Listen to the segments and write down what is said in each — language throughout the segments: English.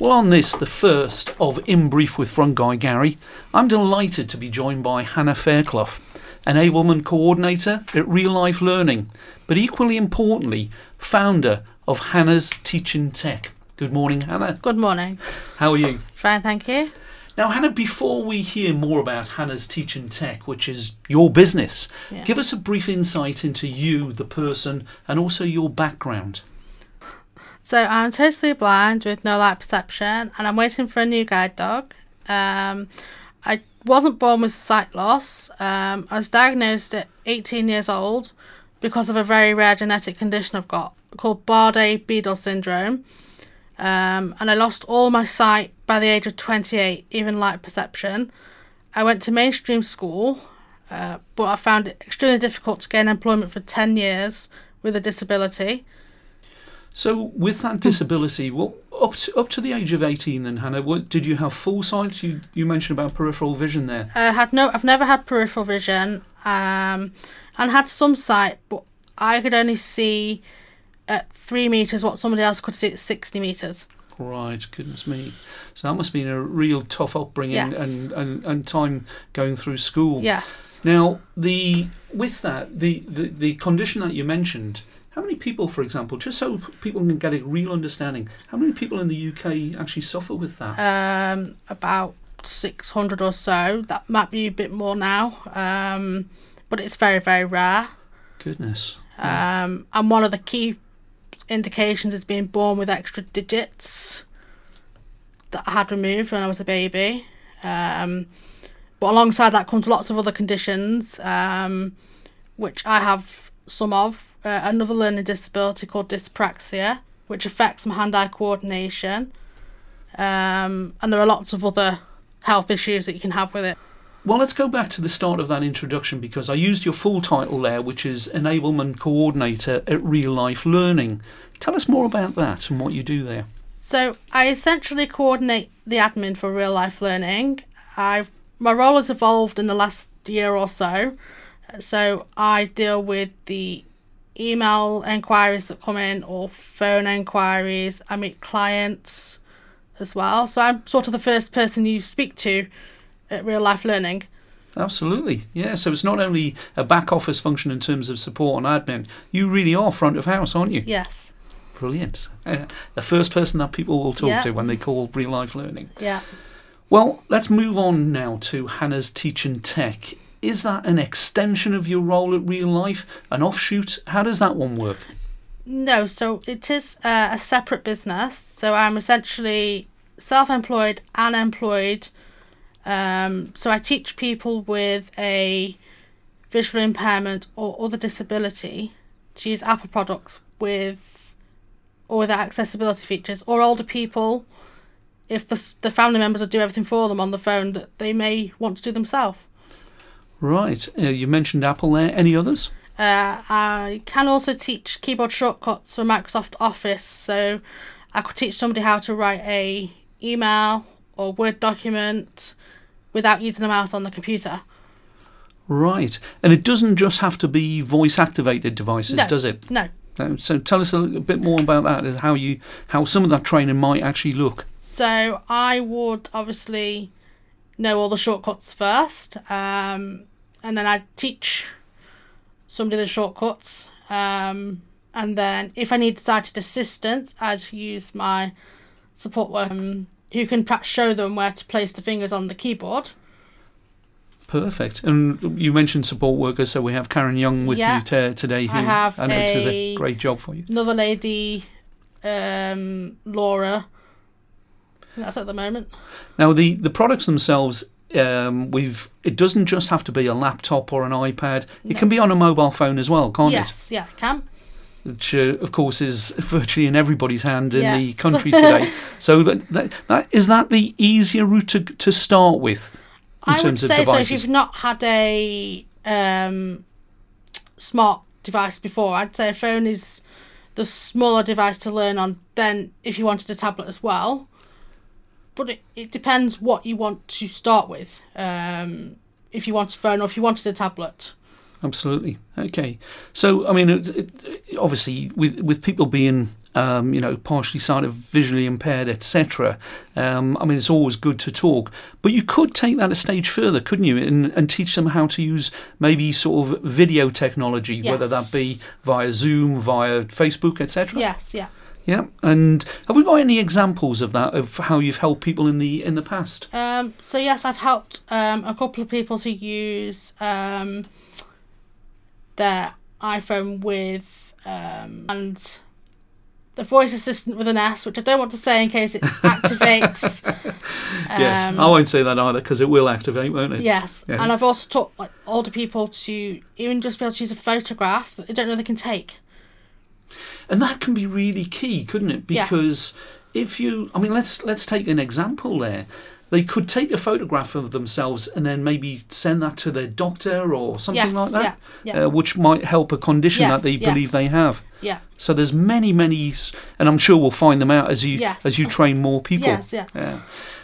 Well, on this, the first of In Brief with Front Guy Gary, I'm delighted to be joined by Hannah Fairclough, Enablement Coordinator at Real Life Learning, but equally importantly, founder of Hannah's Teaching Tech. Good morning, Hannah. Good morning. How are you? Fine, thank you. Now, Hannah, before we hear more about Hannah's Teaching Tech, which is your business, Yeah. give us a brief insight into you, the person, and also your background. So I'm totally blind with no light perception, and I'm waiting for a new guide dog. Um, I wasn't born with sight loss. Um, I was diagnosed at 18 years old because of a very rare genetic condition I've got called Bardet-Biedl syndrome. Um, and I lost all my sight by the age of 28, even light perception. I went to mainstream school, uh, but I found it extremely difficult to gain employment for 10 years with a disability. So, with that disability, well, up to, up to the age of 18, then, Hannah, what, did you have full sight? You, you mentioned about peripheral vision there. I had no. I've never had peripheral vision, um, and had some sight, but I could only see at three meters what somebody else could see at sixty meters. Right, goodness me. So that must have been a real tough upbringing Yes. and, and, and time going through school. Yes. Now, the with that, the, the, the condition that you mentioned, how many people, for example, just so people can get a real understanding, how many people in the UK actually suffer with that? Um, about six hundred or so. That might be a bit more now, um, but it's very very rare. Goodness. Um, and one of the key indications is being born with extra digits that I had removed when I was a baby. Um, but alongside that comes lots of other conditions, um, which I have some of. Uh, another learning disability called dyspraxia, which affects my hand-eye coordination. Um, and there are lots of other health issues that you can have with it. Well, let's go back to the start of that introduction because I used your full title there, which is Enablement Coordinator at Real Life Learning. Tell us more about that and what you do there. So I essentially coordinate the admin for real life learning. I've my role has evolved in the last year or so. So I deal with the email inquiries that come in or phone inquiries. I meet clients as well. So I'm sort of the first person you speak to at real life learning. Absolutely, yeah. So it's not only a back office function in terms of support and admin, you really are front of house, aren't you? Yes. Brilliant. Uh, the first person that people will talk Yeah. to when they call real life learning. Yeah. Well, let's move on now to Hannah's Teaching Tech. Is that an extension of your role at real life, an offshoot? How does that one work? No, so it is uh, a separate business. So I'm essentially self employed and employed. Um, so I teach people with a visual impairment or other disability to use Apple products with or without accessibility features, or older people if the, the family members will do everything for them on the phone that they may want to do themselves. Right. Uh, you mentioned Apple there. Any others? Uh, I can also teach keyboard shortcuts for Microsoft Office. So I could teach somebody how to write a email or Word document without using a mouse on the computer. Right. And it doesn't just have to be voice activated devices, No. does it? No. Uh, So tell us a little bit more about that, is how you how some of that training might actually look. So I would obviously know all the shortcuts first, um, and then I'd teach somebody the shortcuts. Um, and then if I need sighted assistance, I'd use my support worker um, who can perhaps show them where to place the fingers on the keyboard. Perfect. And you mentioned support workers, so we have Karen Young with Yeah. you t- today, who I have know does a a- great job for you. Another lady, um, Laura. That's at the moment. Now, the, the products themselves, um, we've it doesn't just have to be a laptop or an iPad. It No. can be on a mobile phone as well, can't it? yes, yeah, I can. Which, uh, of course, is virtually in everybody's hand in the country today. so that, that that is that the easier route to to start with in I would terms of say so. If devices. you've not had a um, smart device before, I'd say a phone is the smaller device to learn on. Then, if you wanted a tablet as well, but it, it depends what you want to start with. Um, if you want a phone or if you wanted a tablet. absolutely. Okay, so I mean, it, it, obviously, with with people being um, you know partially sighted, visually impaired, etc. Um, I mean, it's always good to talk, but you could take that a stage further, couldn't you, and, and teach them how to use maybe sort of video technology, whether that be via Zoom, via Facebook, etc. Yes, yeah. Yeah, and have we got any examples of that of how you've helped people in the in the past? Um, so yes, I've helped um, a couple of people to use um, their iPhone with um, and the voice assistant with an S, which I don't want to say in case it activates. yes, Um, I won't say that either because it will activate, won't it? Yes, Yeah. and I've also taught like older people to even just be able to use a photograph that they don't know they can take. And that can be really key, couldn't it? Yes. Because if you, I mean, let's let's take an example there. They could take a photograph of themselves and then maybe send that to their doctor or something Yes, like that, yeah, yeah. Uh, which might help a condition Yes, that they yes. believe they have. Yeah. So there's many, many, and I'm sure we'll find them out as you Yes. as you train more people. Yes, yeah. Yeah.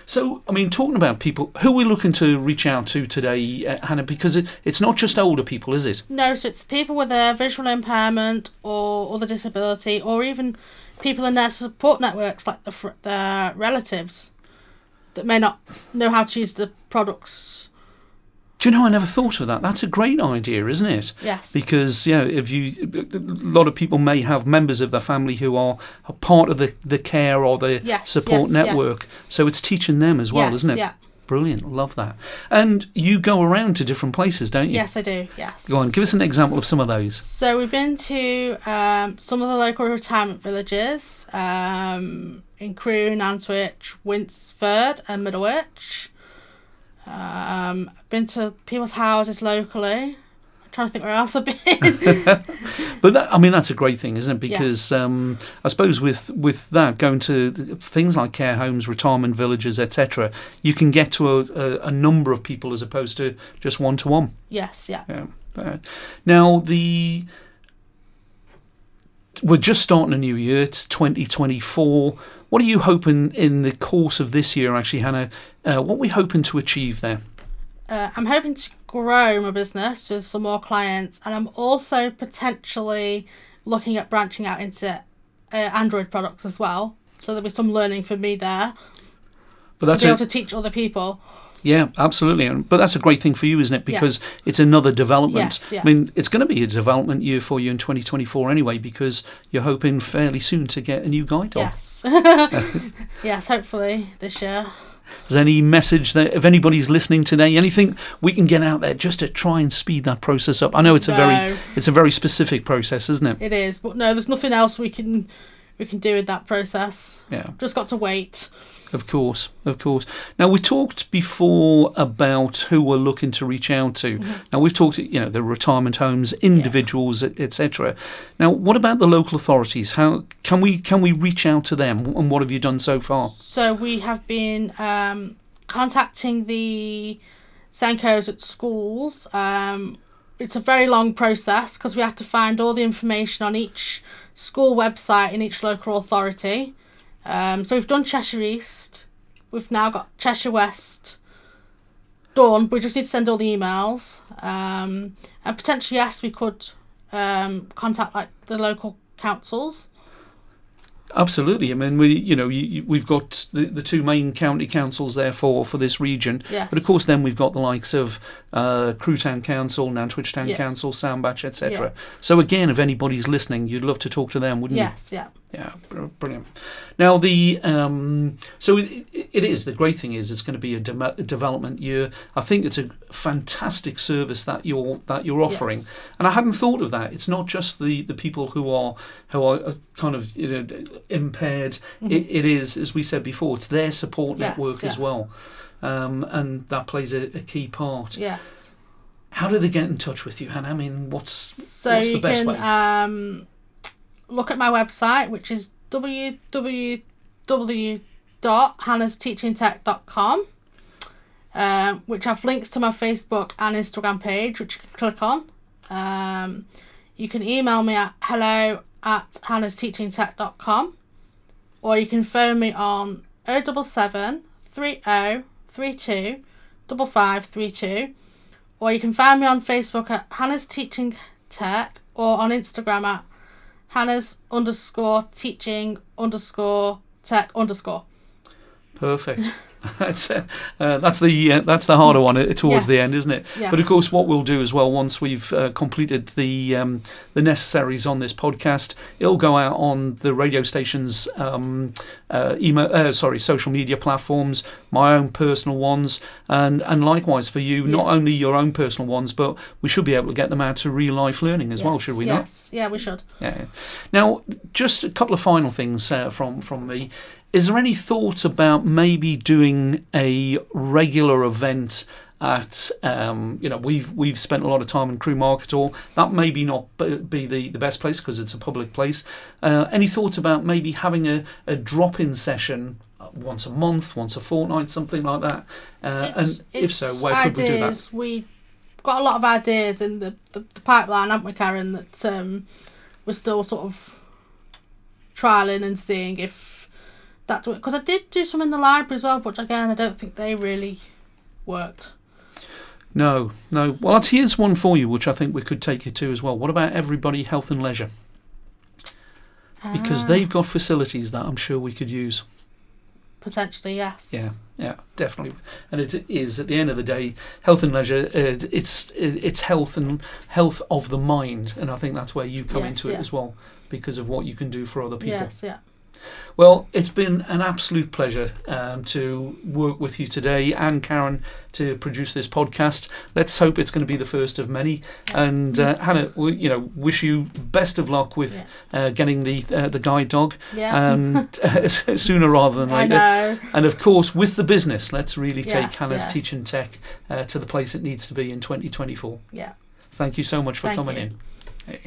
So, I mean, talking about people, who are we looking to reach out to today, uh, Hannah? Because it, it's not just older people, is it? No, so it's people with a visual impairment or other disability, or even people in their support networks, like the their relatives, that may not know how to use the products. Do you know, I never thought of that. That's a great idea, isn't it? Yes. Because yeah, if you, a lot of people may have members of their family who are a part of the, the care or the Yes, support yes, yeah. network. So it's teaching them as well, Yes, isn't it? Yeah. Brilliant, love that. And you go around to different places, don't you? Yes, I do. Yes. Go on, give us an example of some of those. So we've been to um, some of the local retirement villages um, in Crewe, Nantwich, Winsford, and Middlewich. Um, been to people's houses locally. I'm trying to think where else I've been. But that, I mean, that's a great thing, isn't it? Because um, I suppose with with that going to things like care homes, retirement villages, etc., you can get to a, a, a number of people as opposed to just one to one. yes, yeah. Yeah. Uh, now the we're just starting a new year. It's 2024. What are you hoping in the course of this year, actually, Hannah? Uh, what are we hoping to achieve there? Uh, I'm hoping to grow my business with some more clients, and I'm also potentially looking at branching out into uh, Android products as well. So there'll be some learning for me there But to that's be a, able to teach other people. Yeah, absolutely. But that's a great thing for you, isn't it? Because Yes. it's another development. Yes, yeah. I mean, it's going to be a development year for you in 2024 anyway, because you're hoping fairly soon to get a new guide dog. Yes. yes, hopefully this year. Is there any message that if anybody's listening today, anything we can get out there just to try and speed that process up? I know it's a very it's a very specific process, isn't it? It is, but no, there's nothing else we can we can do with that process. Yeah, Just got to wait. Of course, of course. Now we talked before about who we're looking to reach out to. Now we've talked, you know, the retirement homes, individuals, etc. Now, what about the local authorities? How can we can we reach out to them? And what have you done so far? So we have been um, contacting the SENCOs at schools. Um, it's a very long process because we have to find all the information on each school website in each local authority. Um, so we've done Cheshire East. We've now got Cheshire West done. We just need to send all the emails. Um, and potentially, yes, we could um, contact like the local councils. Absolutely. I mean, we you know you, we've got the, the two main county councils there for, for this region, Yes. but of course then we've got the likes of uh, Crewe Town Council, Nantwich Town Yeah. Council, Sandbach, etc. Yeah. So again, if anybody's listening, you'd love to talk to them, wouldn't you? Yes, Yeah, br- brilliant. Now the um, so it, it is the great thing is it's going to be a, a development year. I think it's a fantastic service that you're that you're offering, Yes. and I hadn't thought of that. It's not just the, the people who are who are uh, kind of you know impaired. It, it is, as we said before, it's their support Mm-hmm. Yes, network as well, um, and that plays a, a key part. Yes. How do they get in touch with you, Hannah? I mean, what's So what's the best can way? um, look at my website, which is www.hannahsteachingtech.com, um, which have links to my Facebook and Instagram page, which you can click on. Um, you can email me at hello at hannahsteachingtech.com, or you can phone me on 077 30 32 5532 or you can find me on Facebook at Hannah's Teaching Tech or on Instagram at Hannah's underscore teaching underscore tech underscore. Perfect. that's uh, uh, that's the uh, that's the harder one uh, towards the end, isn't it? Yes. But of course, what we'll do as well once we've uh, completed the um, the necessaries on this podcast, it'll go out on the radio station's um, uh, email, uh, sorry, social media platforms, my own personal ones, and and likewise for you, not only your own personal ones, but we should be able to get them out to real life learning as well, should we not? Yes, yeah, we should. Yeah. Now, just a couple of final things uh, from from me. Is there any thoughts about maybe doing a regular event at um, you know we've we've spent a lot of time in Crewe Market Hall. That maybe not be the, the best place because it's a public place. Uh, any thoughts about maybe having a, a drop in session uh, once a month, once a fortnight, something like that? Uh, and if so, where could we do that? We got a lot of ideas in the, the, the pipeline, haven't we, Karen? That um, we're still sort of trialing and seeing if that because I did do some in the library as well, but again, I don't think they really worked. No, no. Well, here's one for you, which I think we could take you to as well. What about everybody health and leisure? Because Ah, they've got facilities that I'm sure we could use. potentially yes. Yeah, yeah, definitely. And it is at the end of the day, health and leisure. Uh, it's it's health and health of the mind, and I think that's where you come Yes, into it yeah. as well, because of what you can do for other people. Yes, yeah. Well, it's been an absolute pleasure um, to work with you today and Karen to produce this podcast. Let's hope it's going to be the first of many. And uh, Hannah, we, you know, wish you best of luck with uh, getting the uh, the guide dog Yeah. and sooner rather than I later. know. And of course, with the business, let's really take Yes, Hannah's yeah. Teaching Tech uh, to the place it needs to be in 2024. Yeah. Thank you so much for Thank coming you. in.